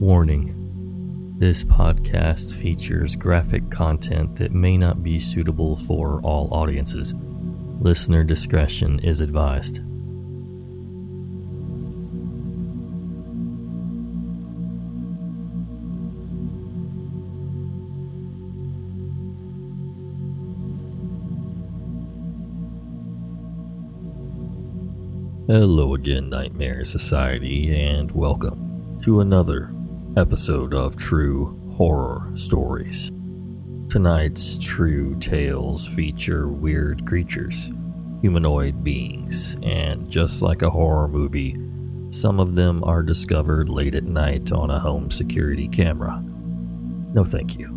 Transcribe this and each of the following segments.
Warning This podcast features graphic content that may not be suitable for all audiences. Listener discretion is advised. Hello again, Nightmare Society, and welcome to another episode of True Horror Stories. Tonight's true tales feature weird creatures, humanoid beings, and just like a horror movie, some of them are discovered late at night on a home security camera. No, thank you.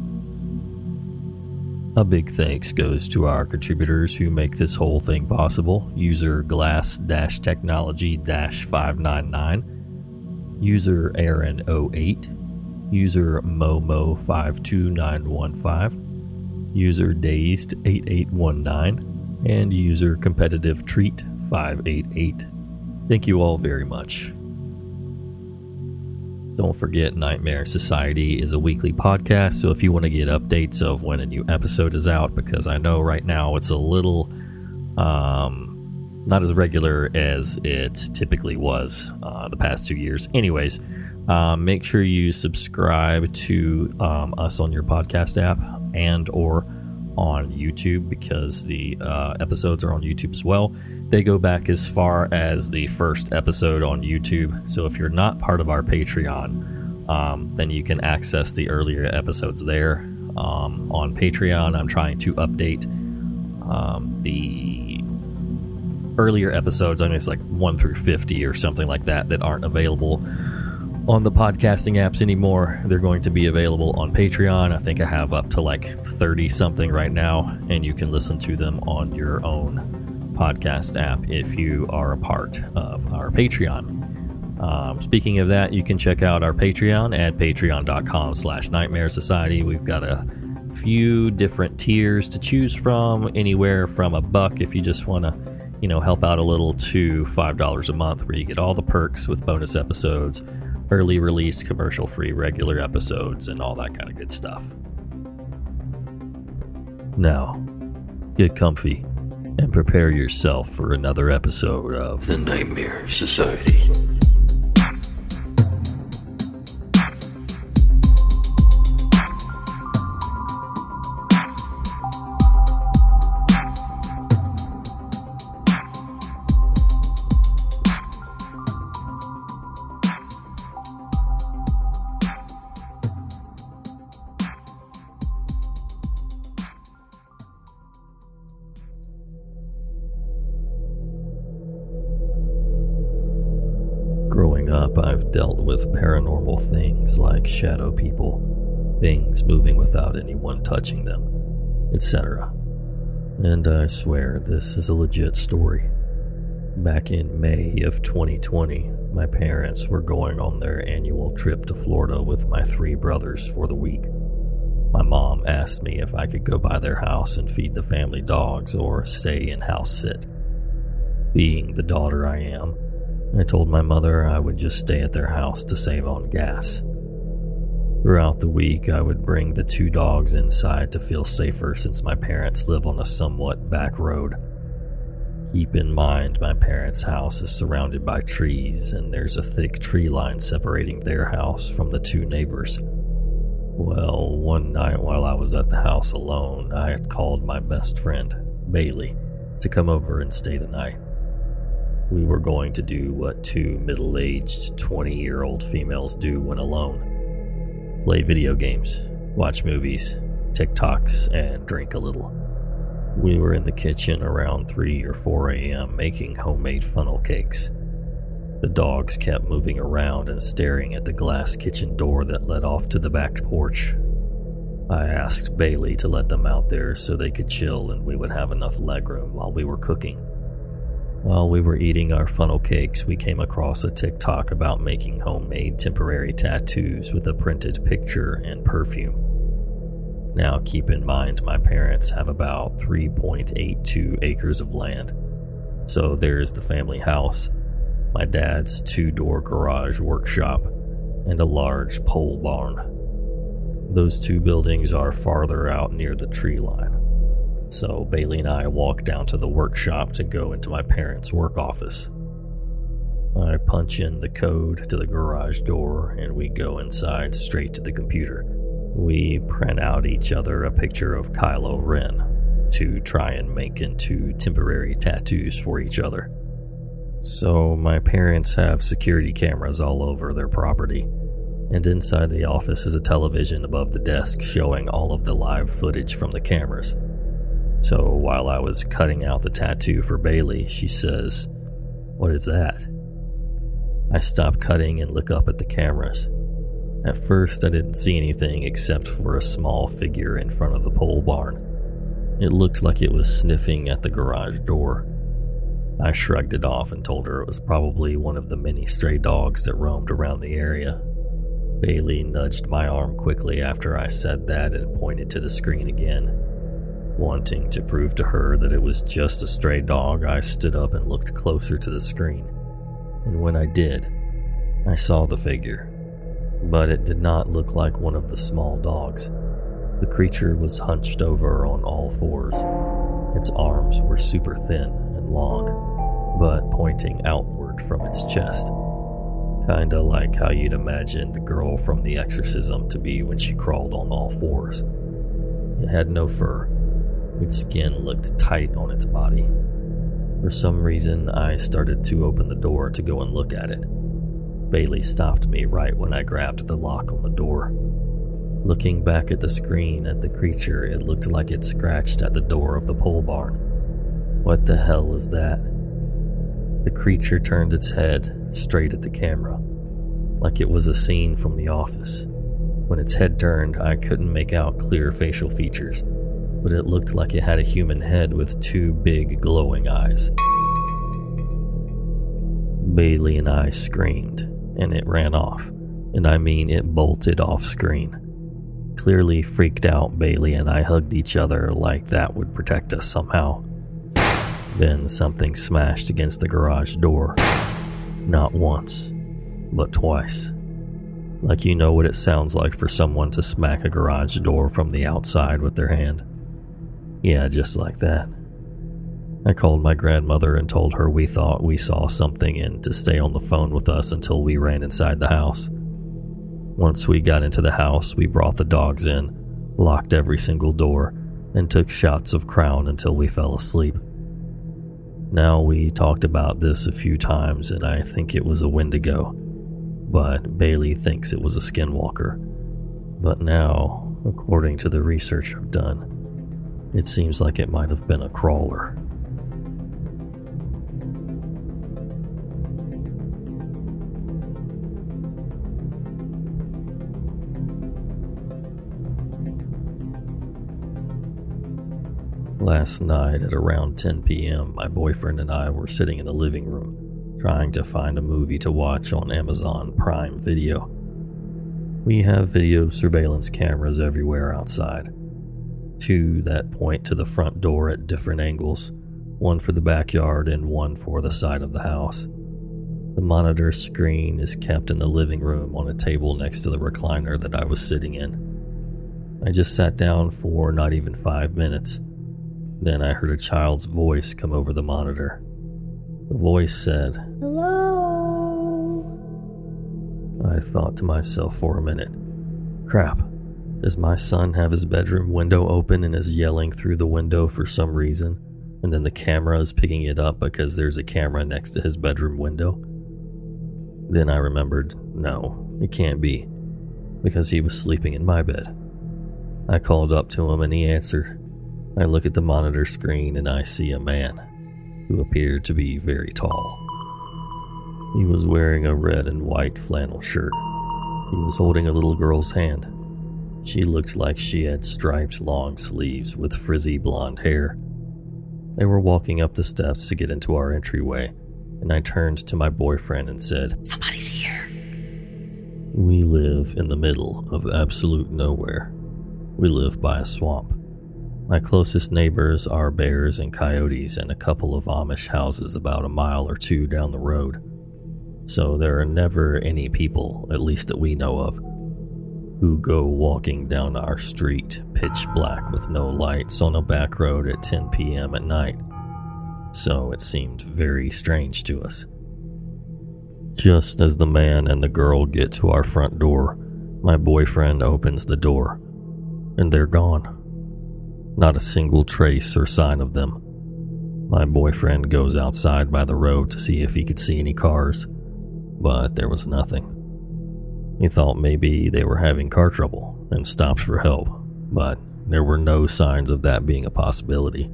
A big thanks goes to our contributors who make this whole thing possible. User Glass Technology 599, user Aaron08, user Momo52915, user Dazed 8819, and user Competitive Treat 588. Thank you all very much. Don't forget, Nightmare Society is a weekly podcast, so if you want to get updates of when a new episode is out, because I know right now it's a little um, not as regular as it typically was uh, the past two years. Anyways, um, make sure you subscribe to um, us on your podcast app and or on YouTube because the uh, episodes are on YouTube as well. They go back as far as the first episode on YouTube. So if you're not part of our Patreon, um, then you can access the earlier episodes there. Um, on Patreon, I'm trying to update um, the earlier episodes. I mean, it's like 1 through 50 or something like that that aren't available on the podcasting apps anymore. They're going to be available on Patreon. I think I have up to like 30 something right now, and you can listen to them on your own podcast app if you are a part of our Patreon. Um, speaking of that, you can check out our Patreon at patreon.com slash nightmare society. We've got a few different tiers to choose from, anywhere from a buck if you just want to, you know, help out a little to $5 a month where you get all the perks with bonus episodes, early release, commercial free, regular episodes, and all that kind of good stuff. Now, get comfy and prepare yourself for another episode of The Nightmare Society. With paranormal things like shadow people, things moving without anyone touching them, etc. And I swear this is a legit story. Back in May of 2020, my parents were going on their annual trip to Florida with my three brothers for the week. My mom asked me if I could go by their house and feed the family dogs or stay in house sit. Being the daughter I am, I told my mother I would just stay at their house to save on gas. Throughout the week, I would bring the two dogs inside to feel safer since my parents live on a somewhat back road. Keep in mind, my parents' house is surrounded by trees, and there's a thick tree line separating their house from the two neighbors. Well, one night while I was at the house alone, I had called my best friend, Bailey, to come over and stay the night we were going to do what two middle aged 20 year old females do when alone play video games, watch movies, TikToks, and drink a little. We were in the kitchen around 3 or 4 a.m. making homemade funnel cakes. The dogs kept moving around and staring at the glass kitchen door that led off to the back porch. I asked Bailey to let them out there so they could chill and we would have enough legroom while we were cooking. While we were eating our funnel cakes, we came across a TikTok about making homemade temporary tattoos with a printed picture and perfume. Now, keep in mind, my parents have about 3.82 acres of land. So there's the family house, my dad's two door garage workshop, and a large pole barn. Those two buildings are farther out near the tree line. So Bailey and I walk down to the workshop to go into my parents' work office. I punch in the code to the garage door and we go inside straight to the computer. We print out each other a picture of Kylo Ren to try and make into temporary tattoos for each other. So, my parents have security cameras all over their property, and inside the office is a television above the desk showing all of the live footage from the cameras. So, while I was cutting out the tattoo for Bailey, she says, What is that? I stop cutting and look up at the cameras. At first, I didn't see anything except for a small figure in front of the pole barn. It looked like it was sniffing at the garage door. I shrugged it off and told her it was probably one of the many stray dogs that roamed around the area. Bailey nudged my arm quickly after I said that and pointed to the screen again. Wanting to prove to her that it was just a stray dog, I stood up and looked closer to the screen. And when I did, I saw the figure. But it did not look like one of the small dogs. The creature was hunched over on all fours. Its arms were super thin and long, but pointing outward from its chest. Kinda like how you'd imagine the girl from The Exorcism to be when she crawled on all fours. It had no fur. Its skin looked tight on its body. For some reason, I started to open the door to go and look at it. Bailey stopped me right when I grabbed the lock on the door. Looking back at the screen at the creature, it looked like it scratched at the door of the pole barn. What the hell is that? The creature turned its head straight at the camera, like it was a scene from The Office. When its head turned, I couldn't make out clear facial features, but it looked like it had a human head with two big glowing eyes. Bailey and I screamed, and it ran off, and I mean it bolted off screen. Clearly freaked out, Bailey and I hugged each other like that would protect us somehow. Then something smashed against the garage door. Not once, but twice. Like you know what it sounds like for someone to smack a garage door from the outside with their hand. Yeah, just like that. I called my grandmother and told her we thought we saw something and to stay on the phone with us until we ran inside the house. Once we got into the house, we brought the dogs in, locked every single door, and took shots of Crown until we fell asleep. Now, we talked about this a few times, and I think it was a Wendigo, but Bailey thinks it was a Skinwalker. But now, according to the research I've done, it seems like it might have been a crawler. Last night at around 10 p.m., my boyfriend and I were sitting in the living room trying to find a movie to watch on Amazon Prime Video. We have video surveillance cameras everywhere outside. Two that point to the front door at different angles, one for the backyard and one for the side of the house. The monitor screen is kept in the living room on a table next to the recliner that I was sitting in. I just sat down for not even five minutes then I heard a child's voice come over the monitor. The voice said, Hello? I thought to myself for a minute, crap, does my son have his bedroom window open and is yelling through the window for some reason? And then the camera is picking it up because there's a camera next to his bedroom window? Then I remembered, no, it can't be, because he was sleeping in my bed. I called up to him and he answered. I look at the monitor screen and I see a man who appeared to be very tall. He was wearing a red and white flannel shirt. He was holding a little girl's hand. She looked like she had striped long sleeves with frizzy blonde hair. They were walking up the steps to get into our entryway, and I turned to my boyfriend and said, Somebody's here. We live in the middle of absolute nowhere. We live by a swamp. My closest neighbors are bears and coyotes and a couple of Amish houses about a mile or two down the road. So there are never any people, at least that we know of, who go walking down our street pitch black with no lights on a back road at 10 p.m. at night. So it seemed very strange to us. Just as the man and the girl get to our front door, my boyfriend opens the door, and they're gone. Not a single trace or sign of them. My boyfriend goes outside by the road to see if he could see any cars, but there was nothing. He thought maybe they were having car trouble and stopped for help, but there were no signs of that being a possibility.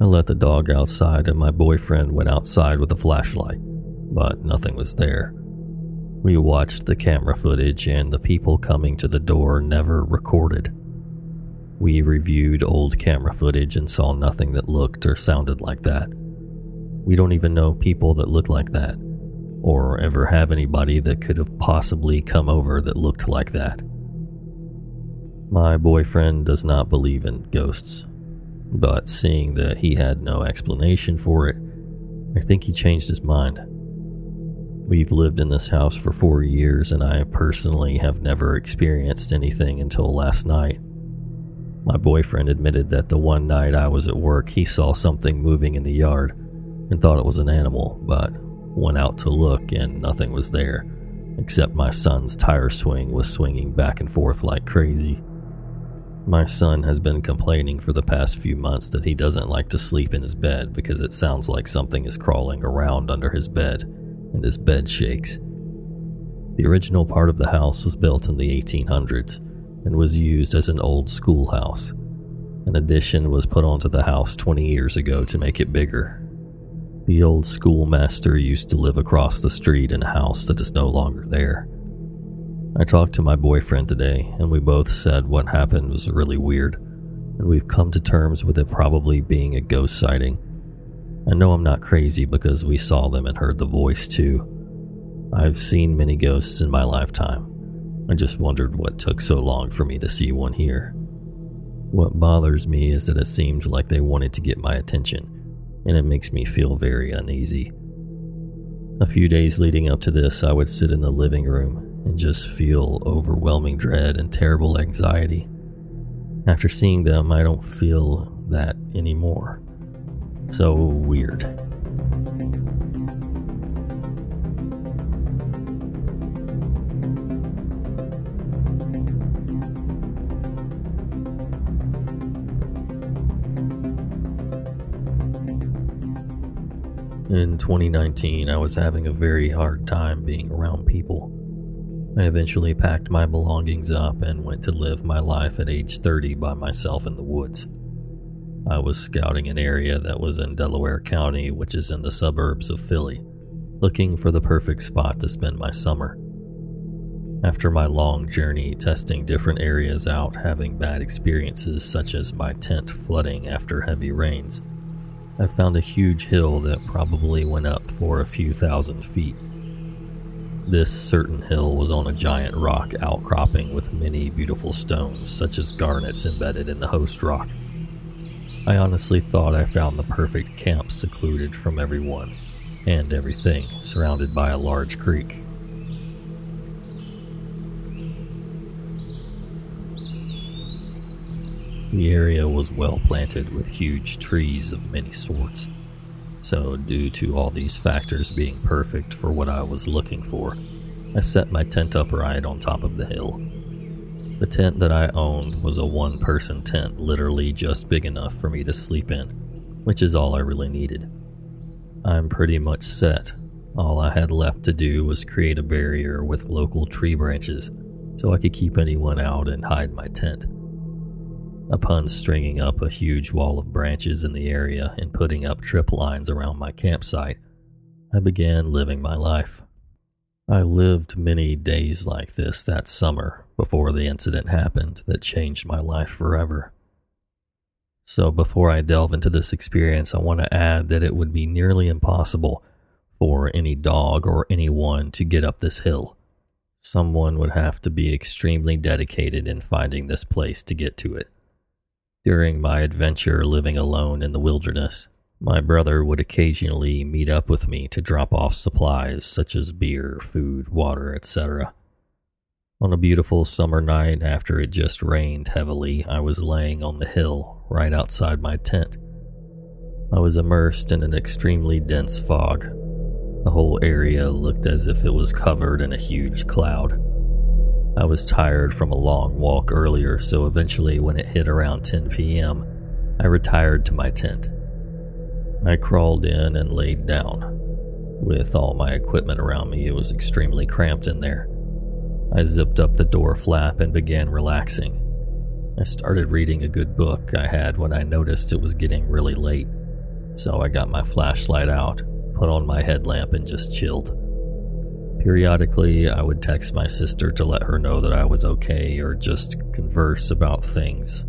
I let the dog outside and my boyfriend went outside with a flashlight, but nothing was there. We watched the camera footage and the people coming to the door never recorded. We reviewed old camera footage and saw nothing that looked or sounded like that. We don't even know people that look like that, or ever have anybody that could have possibly come over that looked like that. My boyfriend does not believe in ghosts, but seeing that he had no explanation for it, I think he changed his mind. We've lived in this house for four years, and I personally have never experienced anything until last night. My boyfriend admitted that the one night I was at work, he saw something moving in the yard and thought it was an animal, but went out to look and nothing was there, except my son's tire swing was swinging back and forth like crazy. My son has been complaining for the past few months that he doesn't like to sleep in his bed because it sounds like something is crawling around under his bed and his bed shakes. The original part of the house was built in the 1800s and was used as an old schoolhouse. An addition was put onto the house 20 years ago to make it bigger. The old schoolmaster used to live across the street in a house that is no longer there. I talked to my boyfriend today, and we both said what happened was really weird, and we've come to terms with it probably being a ghost sighting. I know I'm not crazy because we saw them and heard the voice too. I've seen many ghosts in my lifetime, I just wondered what took so long for me to see one here. What bothers me is that it seemed like they wanted to get my attention, and it makes me feel very uneasy. A few days leading up to this, I would sit in the living room and just feel overwhelming dread and terrible anxiety. After seeing them, I don't feel that anymore. So weird. In 2019, I was having a very hard time being around people. I eventually packed my belongings up and went to live my life at age 30 by myself in the woods. I was scouting an area that was in Delaware County, which is in the suburbs of Philly, looking for the perfect spot to spend my summer. After my long journey testing different areas out, having bad experiences such as my tent flooding after heavy rains, I found a huge hill that probably went up for a few thousand feet. This certain hill was on a giant rock outcropping with many beautiful stones, such as garnets embedded in the host rock. I honestly thought I found the perfect camp secluded from everyone and everything, surrounded by a large creek. The area was well planted with huge trees of many sorts. So, due to all these factors being perfect for what I was looking for, I set my tent up right on top of the hill. The tent that I owned was a one person tent, literally just big enough for me to sleep in, which is all I really needed. I'm pretty much set. All I had left to do was create a barrier with local tree branches so I could keep anyone out and hide my tent. Upon stringing up a huge wall of branches in the area and putting up trip lines around my campsite, I began living my life. I lived many days like this that summer before the incident happened that changed my life forever. So, before I delve into this experience, I want to add that it would be nearly impossible for any dog or anyone to get up this hill. Someone would have to be extremely dedicated in finding this place to get to it. During my adventure living alone in the wilderness, My brother would occasionally meet up with me to drop off supplies such as beer, food, water, etc. On a beautiful summer night after it just rained heavily, I was laying on the hill right outside my tent. I was immersed in an extremely dense fog. The whole area looked as if it was covered in a huge cloud. I was tired from a long walk earlier, so eventually, when it hit around 10 p.m., I retired to my tent. I crawled in and laid down. With all my equipment around me, it was extremely cramped in there. I zipped up the door flap and began relaxing. I started reading a good book I had when I noticed it was getting really late, so I got my flashlight out, put on my headlamp, and just chilled. Periodically, I would text my sister to let her know that I was okay or just converse about things.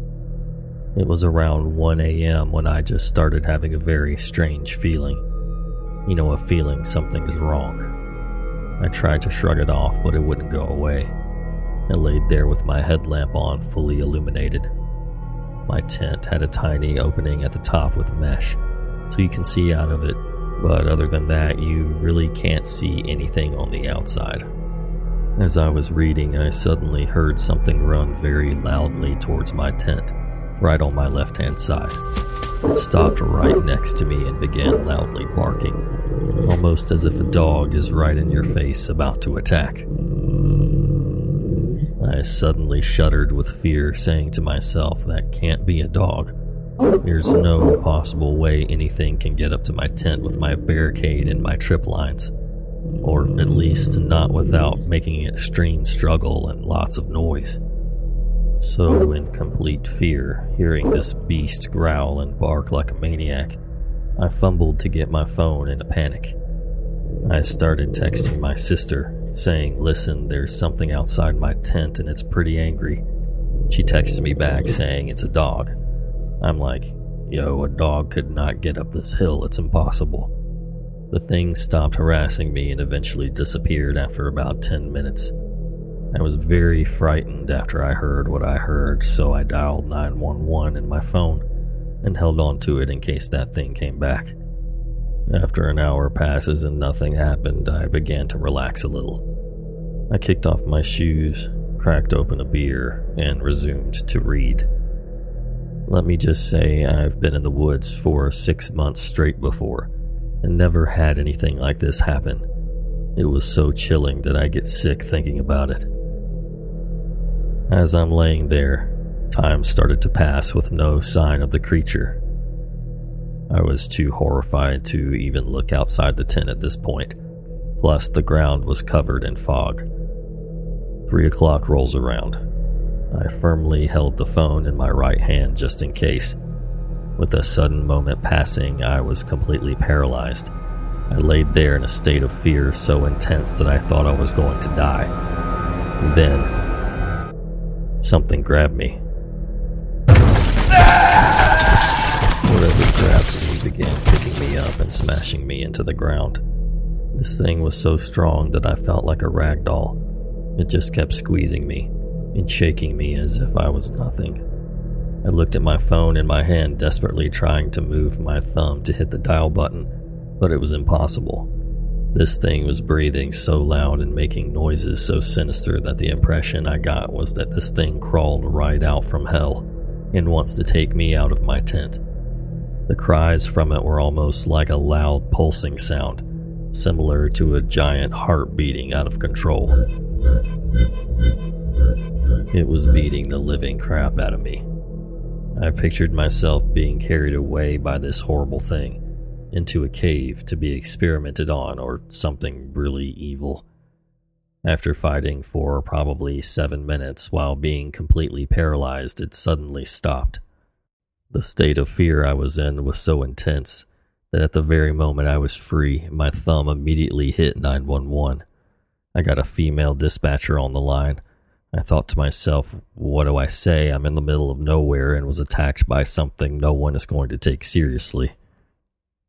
It was around 1 a.m. when I just started having a very strange feeling. You know, a feeling something is wrong. I tried to shrug it off, but it wouldn't go away. I laid there with my headlamp on, fully illuminated. My tent had a tiny opening at the top with mesh, so you can see out of it, but other than that, you really can't see anything on the outside. As I was reading, I suddenly heard something run very loudly towards my tent right on my left hand side. It stopped right next to me and began loudly barking, almost as if a dog is right in your face about to attack. I suddenly shuddered with fear, saying to myself, That can't be a dog. There's no possible way anything can get up to my tent with my barricade and my trip lines. Or at least not without making an extreme struggle and lots of noise. So, in complete fear, hearing this beast growl and bark like a maniac, I fumbled to get my phone in a panic. I started texting my sister, saying, Listen, there's something outside my tent and it's pretty angry. She texted me back saying it's a dog. I'm like, Yo, a dog could not get up this hill, it's impossible. The thing stopped harassing me and eventually disappeared after about 10 minutes. I was very frightened after I heard what I heard, so I dialed 911 in my phone and held on to it in case that thing came back. After an hour passes and nothing happened, I began to relax a little. I kicked off my shoes, cracked open a beer, and resumed to read. Let me just say, I've been in the woods for six months straight before, and never had anything like this happen. It was so chilling that I get sick thinking about it. As I'm laying there, time started to pass with no sign of the creature. I was too horrified to even look outside the tent at this point, plus, the ground was covered in fog. Three o'clock rolls around. I firmly held the phone in my right hand just in case. With a sudden moment passing, I was completely paralyzed. I laid there in a state of fear so intense that I thought I was going to die. then, Something grabbed me. Whatever grabbed me began picking me up and smashing me into the ground. This thing was so strong that I felt like a rag doll. It just kept squeezing me and shaking me as if I was nothing. I looked at my phone in my hand, desperately trying to move my thumb to hit the dial button, but it was impossible. This thing was breathing so loud and making noises so sinister that the impression I got was that this thing crawled right out from hell and wants to take me out of my tent. The cries from it were almost like a loud pulsing sound, similar to a giant heart beating out of control. It was beating the living crap out of me. I pictured myself being carried away by this horrible thing into a cave to be experimented on or something really evil. After fighting for probably seven minutes while being completely paralyzed, it suddenly stopped. The state of fear I was in was so intense that at the very moment I was free, my thumb immediately hit 911. I got a female dispatcher on the line. I thought to myself, what do I say? I'm in the middle of nowhere and was attacked by something no one is going to take seriously.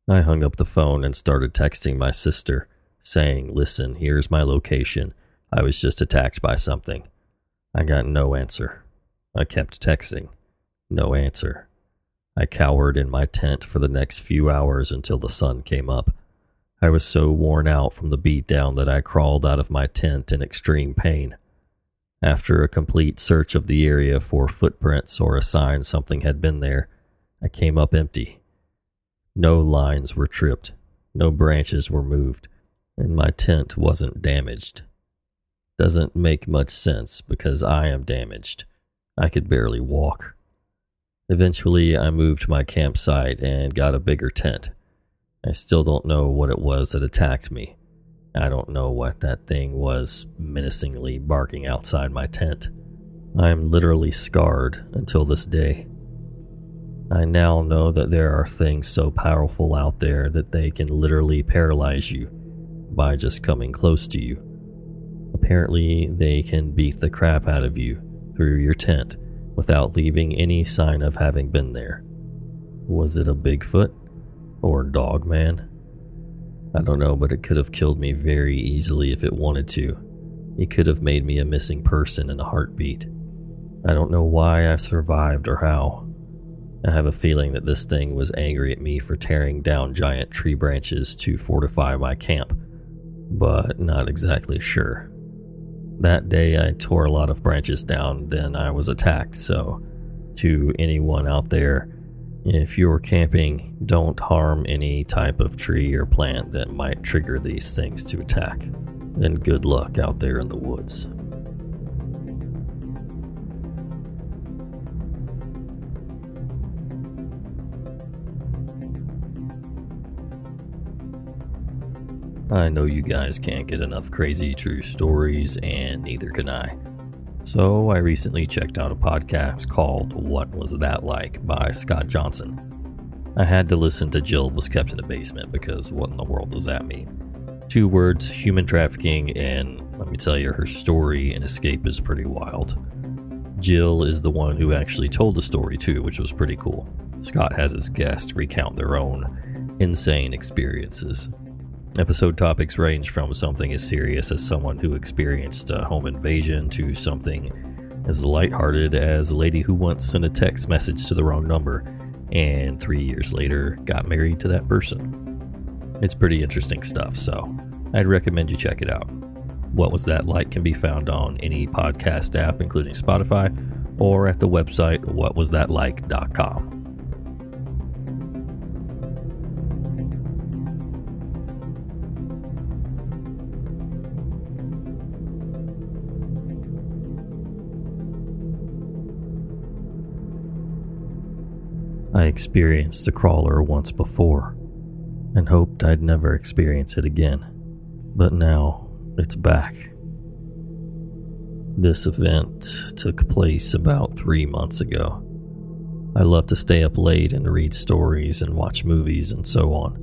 I hung up the phone and started texting my sister, saying, Listen, here's my location. I was just attacked by something. I got no answer. I kept texting. No answer. I cowered in my tent for the next few hours until the sun came up. I was so worn out from the beatdown that I crawled out of my tent in extreme pain. After a complete search of the area for footprints or a sign something had been there, I came up empty. No lines were tripped, no branches were moved, and my tent wasn't damaged. Doesn't make much sense because I am damaged. I could barely walk. Eventually, I moved my campsite and got a bigger tent. I still don't know what it was that attacked me. I don't know what that thing was menacingly barking outside my tent. I am literally scarred until this day. I now know that there are things so powerful out there that they can literally paralyze you by just coming close to you. Apparently, they can beat the crap out of you through your tent without leaving any sign of having been there. Was it a Bigfoot? Or Dog Man? I don't know, but it could have killed me very easily if it wanted to. It could have made me a missing person in a heartbeat. I don't know why I survived or how. I have a feeling that this thing was angry at me for tearing down giant tree branches to fortify my camp, but not exactly sure. That day I tore a lot of branches down, then I was attacked, so to anyone out there, if you're camping, don't harm any type of tree or plant that might trigger these things to attack. And good luck out there in the woods. I know you guys can't get enough crazy true stories, and neither can I. So I recently checked out a podcast called What Was That Like by Scott Johnson. I had to listen to Jill was kept in a basement because what in the world does that mean? Two words human trafficking, and let me tell you, her story and escape is pretty wild. Jill is the one who actually told the story too, which was pretty cool. Scott has his guest recount their own insane experiences. Episode topics range from something as serious as someone who experienced a home invasion to something as lighthearted as a lady who once sent a text message to the wrong number and three years later got married to that person. It's pretty interesting stuff, so I'd recommend you check it out. What Was That Like can be found on any podcast app, including Spotify, or at the website whatwasthatlike.com. I experienced the crawler once before and hoped I'd never experience it again. But now it's back. This event took place about three months ago. I love to stay up late and read stories and watch movies and so on.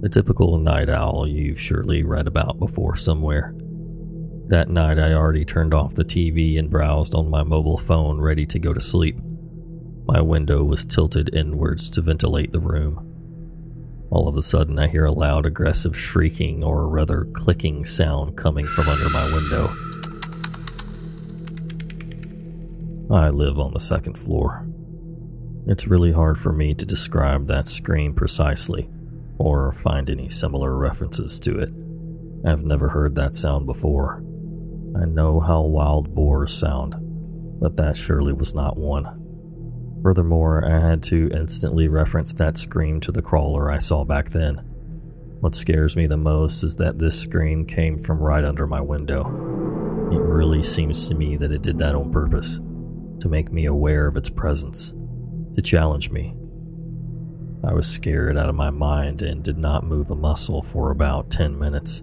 The typical night owl you've surely read about before somewhere. That night, I already turned off the TV and browsed on my mobile phone, ready to go to sleep. My window was tilted inwards to ventilate the room. All of a sudden, I hear a loud, aggressive shrieking or rather clicking sound coming from under my window. I live on the second floor. It's really hard for me to describe that scream precisely or find any similar references to it. I've never heard that sound before. I know how wild boars sound, but that surely was not one. Furthermore, I had to instantly reference that scream to the crawler I saw back then. What scares me the most is that this scream came from right under my window. It really seems to me that it did that on purpose, to make me aware of its presence, to challenge me. I was scared out of my mind and did not move a muscle for about 10 minutes.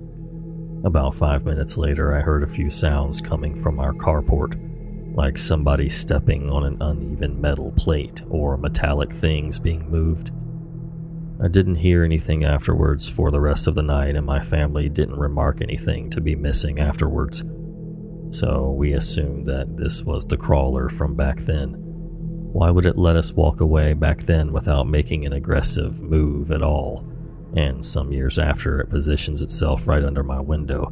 About five minutes later, I heard a few sounds coming from our carport like somebody stepping on an uneven metal plate or metallic things being moved. I didn't hear anything afterwards for the rest of the night, and my family didn't remark anything to be missing afterwards. So we assumed that this was the crawler from back then. Why would it let us walk away back then without making an aggressive move at all? And some years after, it positions itself right under my window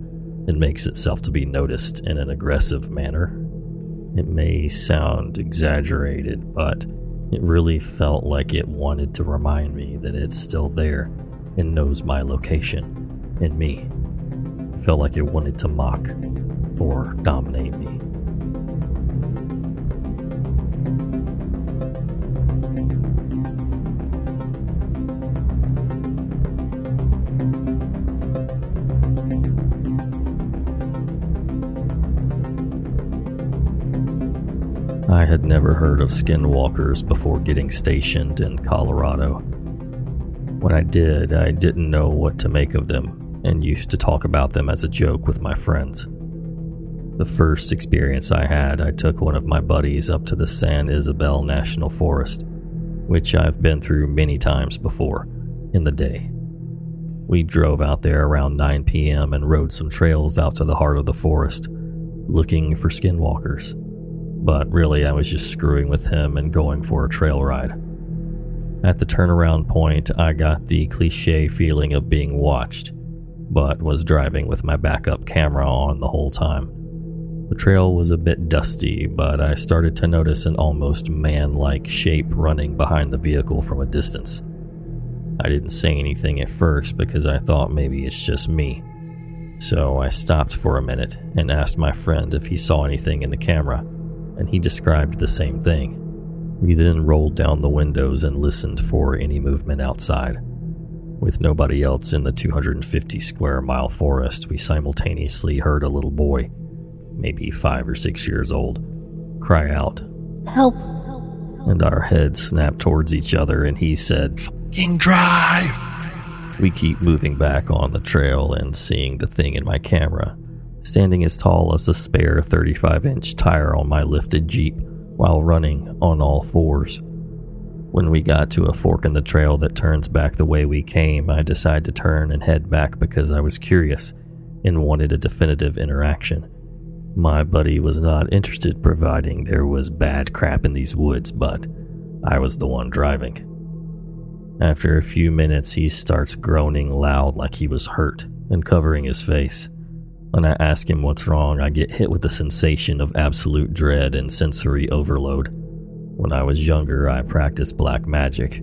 and makes itself to be noticed in an aggressive manner. It may sound exaggerated, but It really felt like it wanted to remind me that it's still there and knows my location and me. It felt like it wanted to mock or dominate me. I had never heard of skinwalkers before getting stationed in Colorado. When I did, I didn't know what to make of them and used to talk about them as a joke with my friends. The first experience I had, I took one of my buddies up to the San Isabel National Forest, which I've been through many times before in the day. We drove out there around 9 p.m. and rode some trails out to the heart of the forest, looking for skinwalkers but really I was just screwing with him and going for a trail ride. At the turnaround point, I got the cliche feeling of being watched, but was driving with my backup camera on the whole time. The trail was a bit dusty, but I started to notice an almost man like shape running behind the vehicle from a distance. I didn't say anything at first because I thought maybe it's just me. So I stopped for a minute and asked my friend if he saw anything in the camera and he described the same thing. We then rolled down the windows and listened for any movement outside. With nobody else in the 250 square mile forest, we simultaneously heard a little boy, maybe five or six years old, cry out, Help! And our heads snapped towards each other, and he said, Fucking drive! We keep moving back on the trail and seeing the thing in my camera standing as tall as a spare 35 inch tire on my lifted Jeep while running on all fours. When we got to a fork in the trail that turns back the way we came, I decided to turn and head back because I was curious and wanted a definitive interaction. My buddy was not interested providing there was bad crap in these woods, but I was the one driving. After a few minutes, he starts groaning loud like he was hurt and covering his face. When I ask him what's wrong, I get hit with the sensation of absolute dread and sensory overload. When I was younger, I practiced black magic,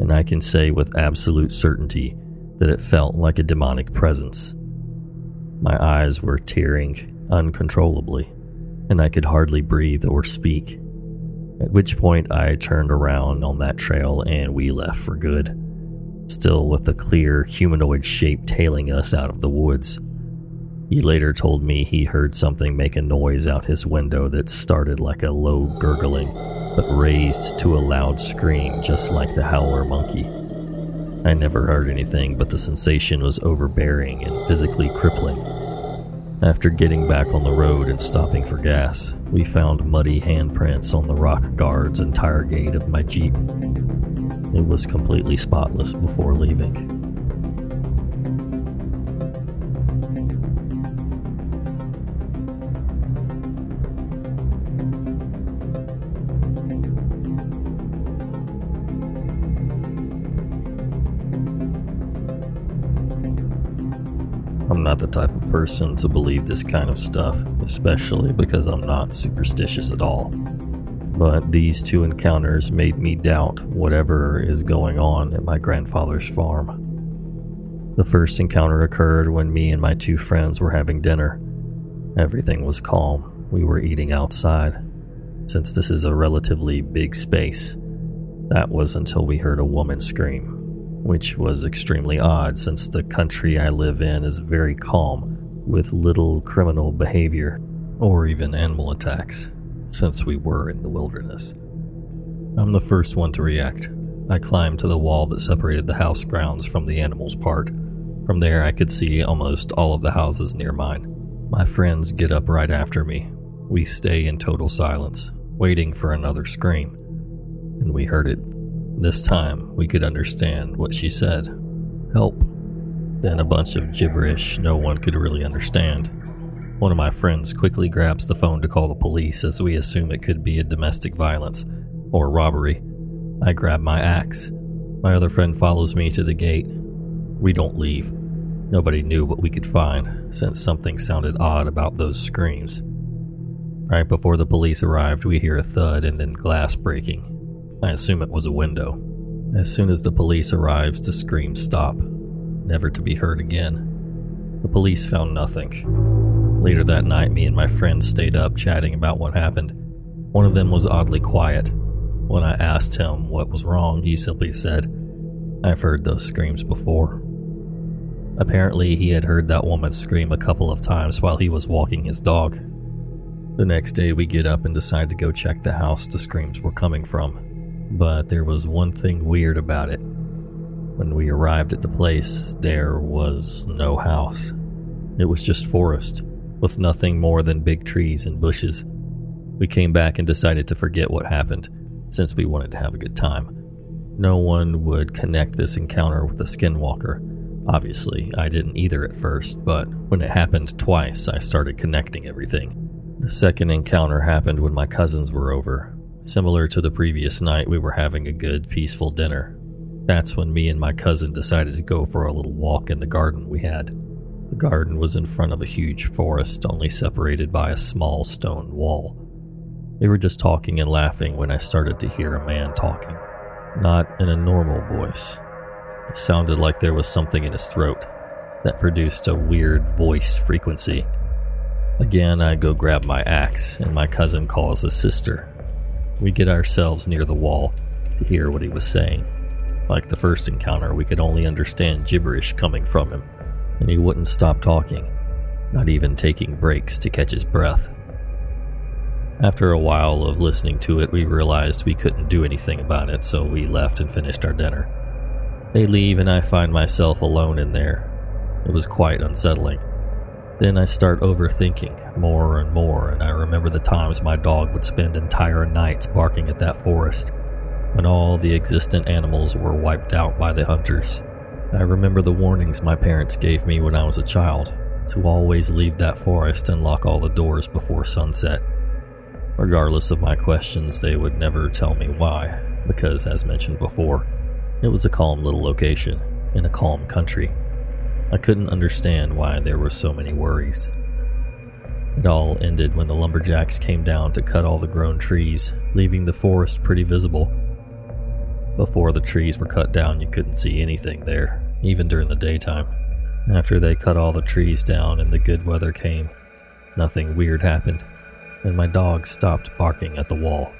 and I can say with absolute certainty that it felt like a demonic presence. My eyes were tearing uncontrollably, and I could hardly breathe or speak. At which point, I turned around on that trail and we left for good, still with the clear humanoid shape tailing us out of the woods. He later told me he heard something make a noise out his window that started like a low gurgling, but raised to a loud scream just like the howler monkey. I never heard anything, but the sensation was overbearing and physically crippling. After getting back on the road and stopping for gas, we found muddy handprints on the rock guards and tire gate of my Jeep. It was completely spotless before leaving. Not the type of person to believe this kind of stuff, especially because I'm not superstitious at all. But these two encounters made me doubt whatever is going on at my grandfather's farm. The first encounter occurred when me and my two friends were having dinner. Everything was calm. We were eating outside. Since this is a relatively big space, that was until we heard a woman scream which was extremely odd since the country I live in is very calm, with little criminal behavior or even animal attacks, since we were in the wilderness. I'm the first one to react. I climbed to the wall that separated the house grounds from the animals' part. From there, I could see almost all of the houses near mine. My friends get up right after me. We stay in total silence, waiting for another scream. And we heard it this time, we could understand what she said. Help. Then a bunch of gibberish no one could really understand. One of my friends quickly grabs the phone to call the police as we assume it could be a domestic violence or robbery. I grab my axe. My other friend follows me to the gate. We don't leave. Nobody knew what we could find, since something sounded odd about those screams. Right before the police arrived, we hear a thud and then glass breaking. I assume it was a window. As soon as the police arrives, the screams stop, never to be heard again. The police found nothing. Later that night, me and my friends stayed up chatting about what happened. One of them was oddly quiet. When I asked him what was wrong, he simply said, I've heard those screams before. Apparently, he had heard that woman scream a couple of times while he was walking his dog. The next day, we get up and decide to go check the house the screams were coming from. But there was one thing weird about it. When we arrived at the place, there was no house. It was just forest, with nothing more than big trees and bushes. We came back and decided to forget what happened, since we wanted to have a good time. No one would connect this encounter with a skinwalker. Obviously, I didn't either at first, but when it happened twice, I started connecting everything. The second encounter happened when my cousins were over. Similar to the previous night, we were having a good, peaceful dinner. That's when me and my cousin decided to go for a little walk in the garden we had. The garden was in front of a huge forest, only separated by a small stone wall. We were just talking and laughing when I started to hear a man talking. Not in a normal voice. It sounded like there was something in his throat that produced a weird voice frequency. Again, I go grab my axe, and my cousin calls his sister. We get ourselves near the wall to hear what he was saying. Like the first encounter, we could only understand gibberish coming from him, and he wouldn't stop talking, not even taking breaks to catch his breath. After a while of listening to it, we realized we couldn't do anything about it, so we left and finished our dinner. They leave, and I find myself alone in there. It was quite unsettling. Then I start overthinking more and more, and I remember the times my dog would spend entire nights barking at that forest when all the existent animals were wiped out by the hunters. I remember the warnings my parents gave me when I was a child to always leave that forest and lock all the doors before sunset. Regardless of my questions, they would never tell me why, because, as mentioned before, it was a calm little location in a calm country. I couldn't understand why there were so many worries. It all ended when the lumberjacks came down to cut all the grown trees, leaving the forest pretty visible. Before the trees were cut down, you couldn't see anything there, even during the daytime. After they cut all the trees down and the good weather came, nothing weird happened, and my dog stopped barking at the wall.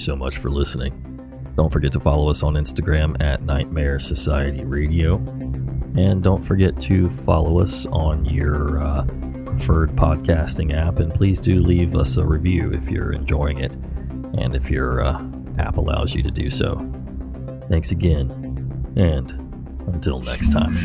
You so much for listening. Don't forget to follow us on Instagram at Nightmare Society Radio. And don't forget to follow us on your uh, preferred podcasting app. And please do leave us a review if you're enjoying it and if your uh, app allows you to do so. Thanks again. And until next time.